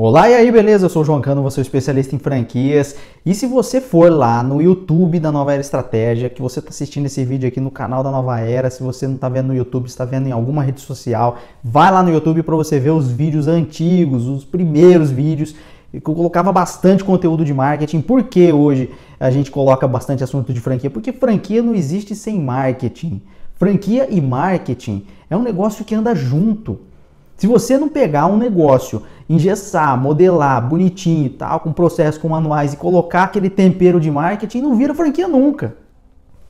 Olá, e aí, beleza? Eu sou o João Cano, você é especialista em franquias. E se você for lá no YouTube da Nova Era Estratégia, que você está assistindo esse vídeo aqui no canal da Nova Era, se você não está vendo no YouTube, está vendo em alguma rede social, vai lá no YouTube para você ver os vídeos antigos, os primeiros vídeos eu colocava bastante conteúdo de marketing. Por que hoje a gente coloca bastante assunto de franquia? Porque franquia não existe sem marketing. Franquia e marketing é um negócio que anda junto. Se você não pegar um negócio, engessar, modelar bonitinho e tal, com processos, com manuais e colocar aquele tempero de marketing, não vira franquia nunca.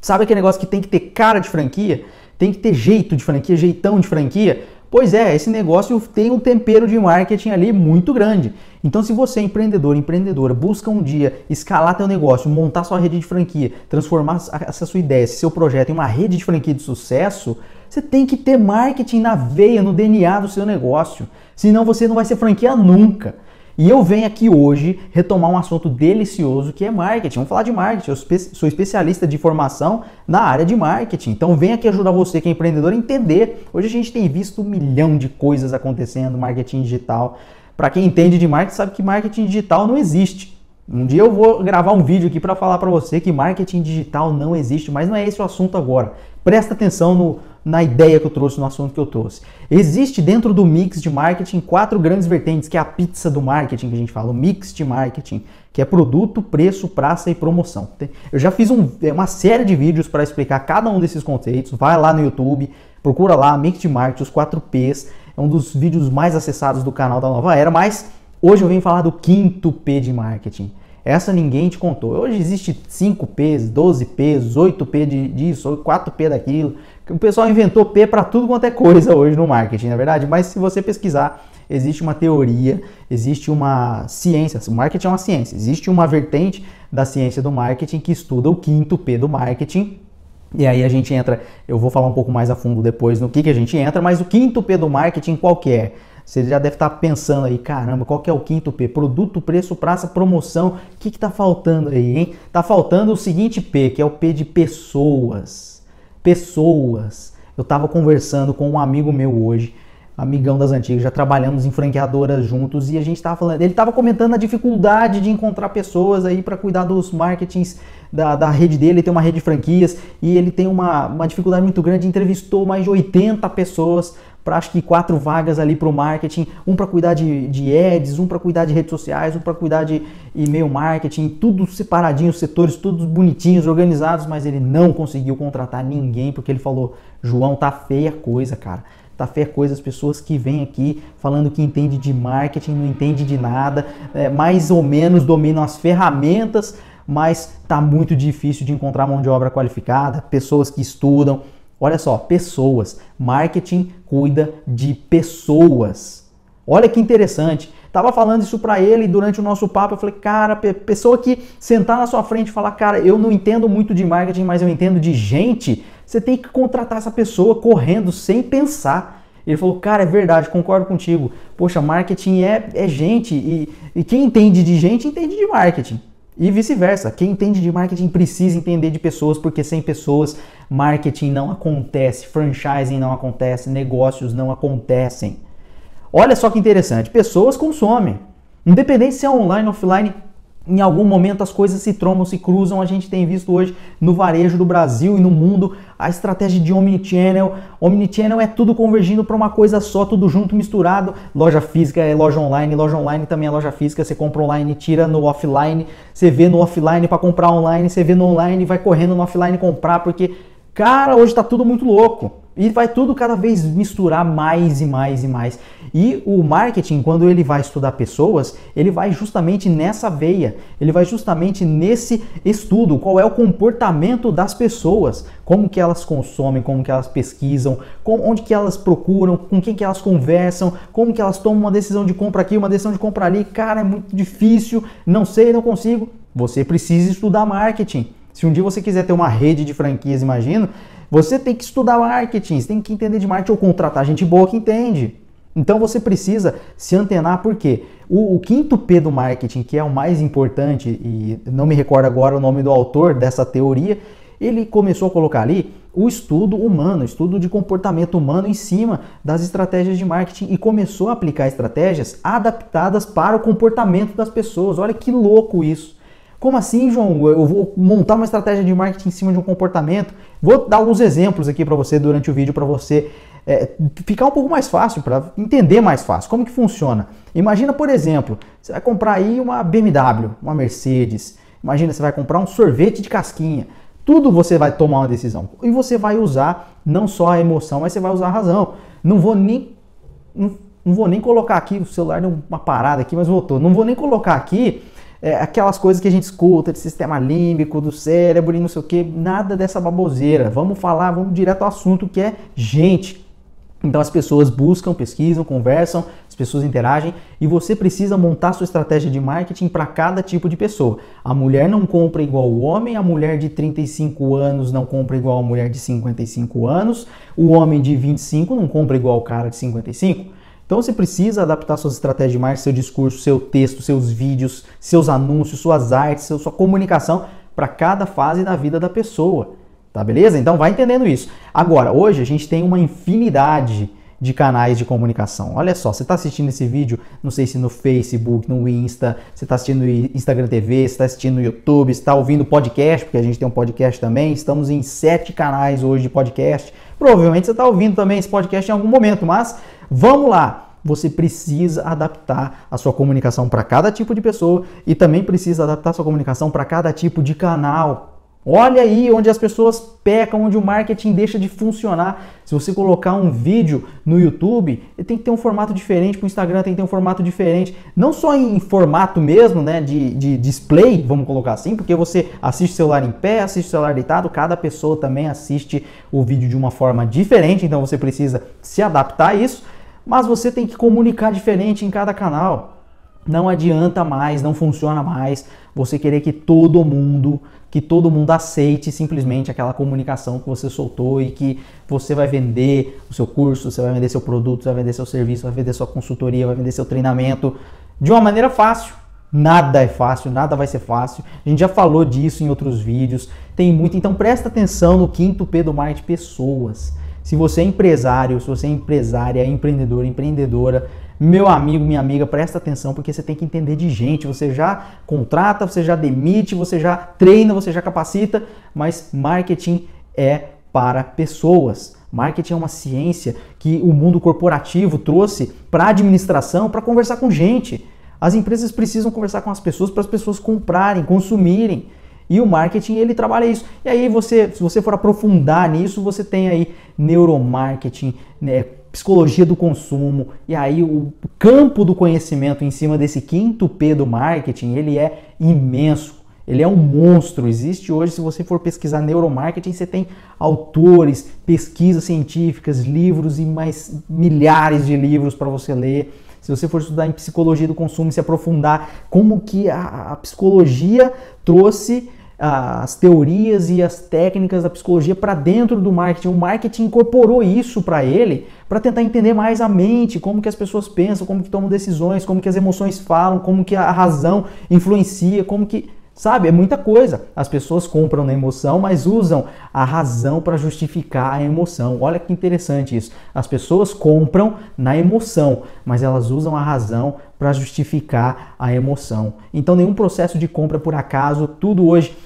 Sabe aquele negócio que tem que ter cara de franquia? Tem que ter jeito de franquia, jeitão de franquia? Pois é, esse negócio tem um tempero de marketing ali muito grande. Então, se você é empreendedor, empreendedora, busca um dia escalar teu negócio, montar sua rede de franquia, transformar essa sua ideia, esse seu projeto em uma rede de franquia de sucesso, você tem que ter marketing na veia, no DNA do seu negócio. Senão você não vai ser franquia nunca. E eu venho aqui hoje retomar um assunto delicioso que é marketing. Vamos falar de marketing. Eu sou especialista de formação na área de marketing. Então venho aqui ajudar você que é empreendedor a entender. Hoje a gente tem visto um milhão de coisas acontecendo, marketing digital. Para quem entende de marketing, sabe que marketing digital não existe. Um dia eu vou gravar um vídeo aqui para falar para você que marketing digital não existe, mas não é esse o assunto agora. Presta atenção no, na ideia que eu trouxe, no assunto que eu trouxe. Existe dentro do mix de marketing quatro grandes vertentes, que é a pizza do marketing que a gente fala, o mix de marketing, que é produto, preço, praça e promoção. Eu já fiz um, é, uma série de vídeos para explicar cada um desses conceitos. Vai lá no YouTube, procura lá mix de marketing, os 4 P's. É um dos vídeos mais acessados do canal da Nova Era, mas hoje eu venho falar do quinto P de marketing. Essa ninguém te contou. Hoje existe 5Ps, 12Ps, 8P de, disso, 4P daquilo. O pessoal inventou P para tudo quanto é coisa hoje no marketing, na é verdade. Mas se você pesquisar, existe uma teoria, existe uma ciência. O marketing é uma ciência. Existe uma vertente da ciência do marketing que estuda o quinto P do marketing. E aí a gente entra, eu vou falar um pouco mais a fundo depois no que, que a gente entra, mas o quinto P do marketing qual que é? Você já deve estar pensando aí, caramba, qual que é o quinto P? Produto, preço, praça, promoção. O que está faltando aí, hein? Está faltando o seguinte P, que é o P de pessoas. Pessoas. Eu estava conversando com um amigo meu hoje, amigão das antigas, já trabalhamos em franqueadoras juntos e a gente estava falando, ele estava comentando a dificuldade de encontrar pessoas aí para cuidar dos marketings da, da rede dele, ele tem uma rede de franquias e ele tem uma, uma dificuldade muito grande, entrevistou mais de 80 pessoas para acho que quatro vagas ali para o marketing, um para cuidar de, de ads, um para cuidar de redes sociais, um para cuidar de e-mail marketing, tudo separadinho, os setores todos bonitinhos, organizados, mas ele não conseguiu contratar ninguém porque ele falou: João, tá feia coisa, cara. Tá feia a coisa, as pessoas que vêm aqui falando que entende de marketing, não entende de nada, é, mais ou menos dominam as ferramentas, mas tá muito difícil de encontrar mão de obra qualificada, pessoas que estudam, Olha só, pessoas. Marketing cuida de pessoas. Olha que interessante. Tava falando isso para ele durante o nosso papo. Eu falei, cara, pessoa que sentar na sua frente e falar, cara, eu não entendo muito de marketing, mas eu entendo de gente. Você tem que contratar essa pessoa correndo, sem pensar. Ele falou, cara, é verdade, concordo contigo. Poxa, marketing é, é gente. E, e quem entende de gente, entende de marketing. E vice-versa. Quem entende de marketing precisa entender de pessoas, porque sem pessoas, marketing não acontece, franchising não acontece, negócios não acontecem. Olha só que interessante: pessoas consomem. Independente se é online ou offline, em algum momento as coisas se trombam, se cruzam. A gente tem visto hoje no varejo do Brasil e no mundo a estratégia de omnichannel. Omnichannel é tudo convergindo para uma coisa só, tudo junto, misturado. Loja física é loja online, loja online também é loja física. Você compra online, tira no offline, você vê no offline para comprar online, você vê no online, vai correndo no offline comprar, porque, cara, hoje está tudo muito louco. E vai tudo cada vez misturar mais e mais e mais. E o marketing, quando ele vai estudar pessoas, ele vai justamente nessa veia, ele vai justamente nesse estudo, qual é o comportamento das pessoas, como que elas consomem, como que elas pesquisam, com, onde que elas procuram, com quem que elas conversam, como que elas tomam uma decisão de compra aqui, uma decisão de compra ali. Cara, é muito difícil, não sei, não consigo. Você precisa estudar marketing. Se um dia você quiser ter uma rede de franquias, imagino, você tem que estudar marketing, você tem que entender de marketing ou contratar gente boa que entende. Então você precisa se antenar porque o, o, quinto P do marketing, que é o mais importante, e não me recordo agora o nome do autor dessa teoria, ele começou a colocar ali o estudo humano, estudo de comportamento humano em cima das estratégias de marketing e começou a aplicar estratégias adaptadas para o comportamento das pessoas. Olha que louco isso. Como assim, João? Eu vou montar uma estratégia de marketing em cima de um comportamento. Vou dar alguns exemplos aqui para você durante o vídeo para você é, ficar um pouco mais fácil, para entender mais fácil. Como que funciona? Imagina, por exemplo, você vai comprar aí uma BMW, uma Mercedes. Imagina, você vai comprar um sorvete de casquinha. Tudo você vai tomar uma decisão. E você vai usar não só a emoção, mas você vai usar a razão. Não vou nem. Não, não vou nem colocar aqui, o celular deu uma parada aqui, mas voltou. Não vou nem colocar aqui é, aquelas coisas que a gente escuta de sistema límbico, do cérebro e não sei o que, nada dessa baboseira. Vamos falar, vamos direto ao assunto que é gente. Então as pessoas buscam, pesquisam, conversam, as pessoas interagem e você precisa montar sua estratégia de marketing para cada tipo de pessoa. A mulher não compra igual o homem, a mulher de 35 anos não compra igual a mulher de 55 anos, o homem de 25 não compra igual o cara de 55. Então você precisa adaptar suas estratégias de marketing, seu discurso, seu texto, seus vídeos, seus anúncios, suas artes, sua comunicação para cada fase da vida da pessoa. Tá beleza? Então vai entendendo isso. Agora, hoje a gente tem uma infinidade de canais de comunicação. Olha só, você está assistindo esse vídeo, não sei se no Facebook, no Insta, você está assistindo Instagram TV, está assistindo YouTube, está ouvindo podcast, porque a gente tem um podcast também. Estamos em sete canais hoje de podcast. Provavelmente você está ouvindo também esse podcast em algum momento, mas vamos lá. Você precisa adaptar a sua comunicação para cada tipo de pessoa e também precisa adaptar a sua comunicação para cada tipo de canal. Olha aí onde as pessoas pecam, onde o marketing deixa de funcionar. Se você colocar um vídeo no YouTube, ele tem que ter um formato diferente, para o Instagram tem que ter um formato diferente. Não só em formato mesmo, né, de, de display, vamos colocar assim, porque você assiste o celular em pé, assiste o celular deitado, cada pessoa também assiste o vídeo de uma forma diferente, então você precisa se adaptar a isso, mas você tem que comunicar diferente em cada canal. Não adianta mais, não funciona mais você querer que todo mundo que todo mundo aceite simplesmente aquela comunicação que você soltou e que você vai vender o seu curso, você vai vender seu produto, você vai vender seu serviço, vai vender sua consultoria, vai vender seu treinamento de uma maneira fácil. Nada é fácil, nada vai ser fácil. A gente já falou disso em outros vídeos. Tem muito, então presta atenção no quinto P do marketing pessoas. Se você é empresário, se você é empresária, empreendedor, empreendedora, meu amigo, minha amiga, presta atenção porque você tem que entender de gente. Você já contrata, você já demite, você já treina, você já capacita, mas marketing é para pessoas. Marketing é uma ciência que o mundo corporativo trouxe para a administração para conversar com gente. As empresas precisam conversar com as pessoas para as pessoas comprarem, consumirem. E o marketing ele trabalha isso. E aí você, se você for aprofundar nisso, você tem aí neuromarketing, né, psicologia do consumo, e aí o campo do conhecimento em cima desse quinto P do marketing, ele é imenso. Ele é um monstro. Existe hoje, se você for pesquisar neuromarketing, você tem autores, pesquisas científicas, livros e mais milhares de livros para você ler. Se você for estudar em psicologia do consumo e se aprofundar como que a, a psicologia trouxe as teorias e as técnicas da psicologia para dentro do marketing. O marketing incorporou isso para ele para tentar entender mais a mente, como que as pessoas pensam, como que tomam decisões, como que as emoções falam, como que a razão influencia, como que Sabe, é muita coisa. As pessoas compram na emoção, mas usam a razão para justificar a emoção. Olha que interessante isso. As pessoas compram na emoção, mas elas usam a razão para justificar a emoção. Então, nenhum processo de compra por acaso, tudo hoje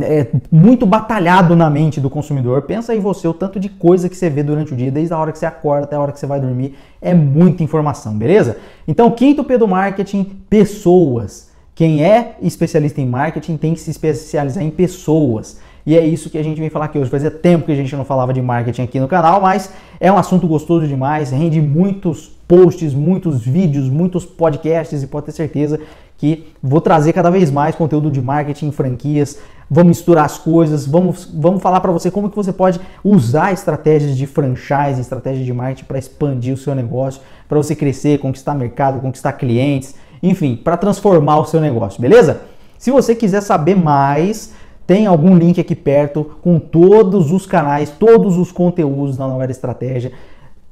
é muito batalhado na mente do consumidor. Pensa em você, o tanto de coisa que você vê durante o dia, desde a hora que você acorda até a hora que você vai dormir, é muita informação, beleza? Então, quinto P do marketing, pessoas. Quem é especialista em marketing tem que se especializar em pessoas. E é isso que a gente vem falar aqui hoje. Fazia tempo que a gente não falava de marketing aqui no canal, mas é um assunto gostoso demais, rende muitos posts, muitos vídeos, muitos podcasts e pode ter certeza que vou trazer cada vez mais conteúdo de marketing, franquias, vamos misturar as coisas, vamos, vamos falar para você como que você pode usar estratégias de franchise, estratégias de marketing para expandir o seu negócio, para você crescer, conquistar mercado, conquistar clientes, enfim, para transformar o seu negócio, beleza? Se você quiser saber mais, tem algum link aqui perto com todos os canais, todos os conteúdos da Nova Era Estratégia.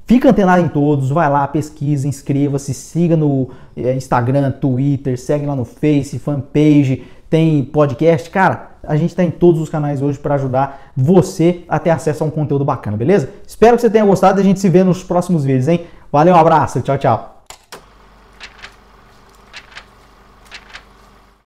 Fica antenado em todos, vai lá, pesquisa, inscreva-se, siga no eh, Instagram, Twitter, segue lá no Face, fanpage, tem podcast. Cara, A gente está em todos os canais hoje para ajudar você a ter acesso a um conteúdo bacana, beleza? Espero que você tenha gostado e a gente se vê nos próximos vídeos, hein? Valeu, um abraço, tchau, tchau.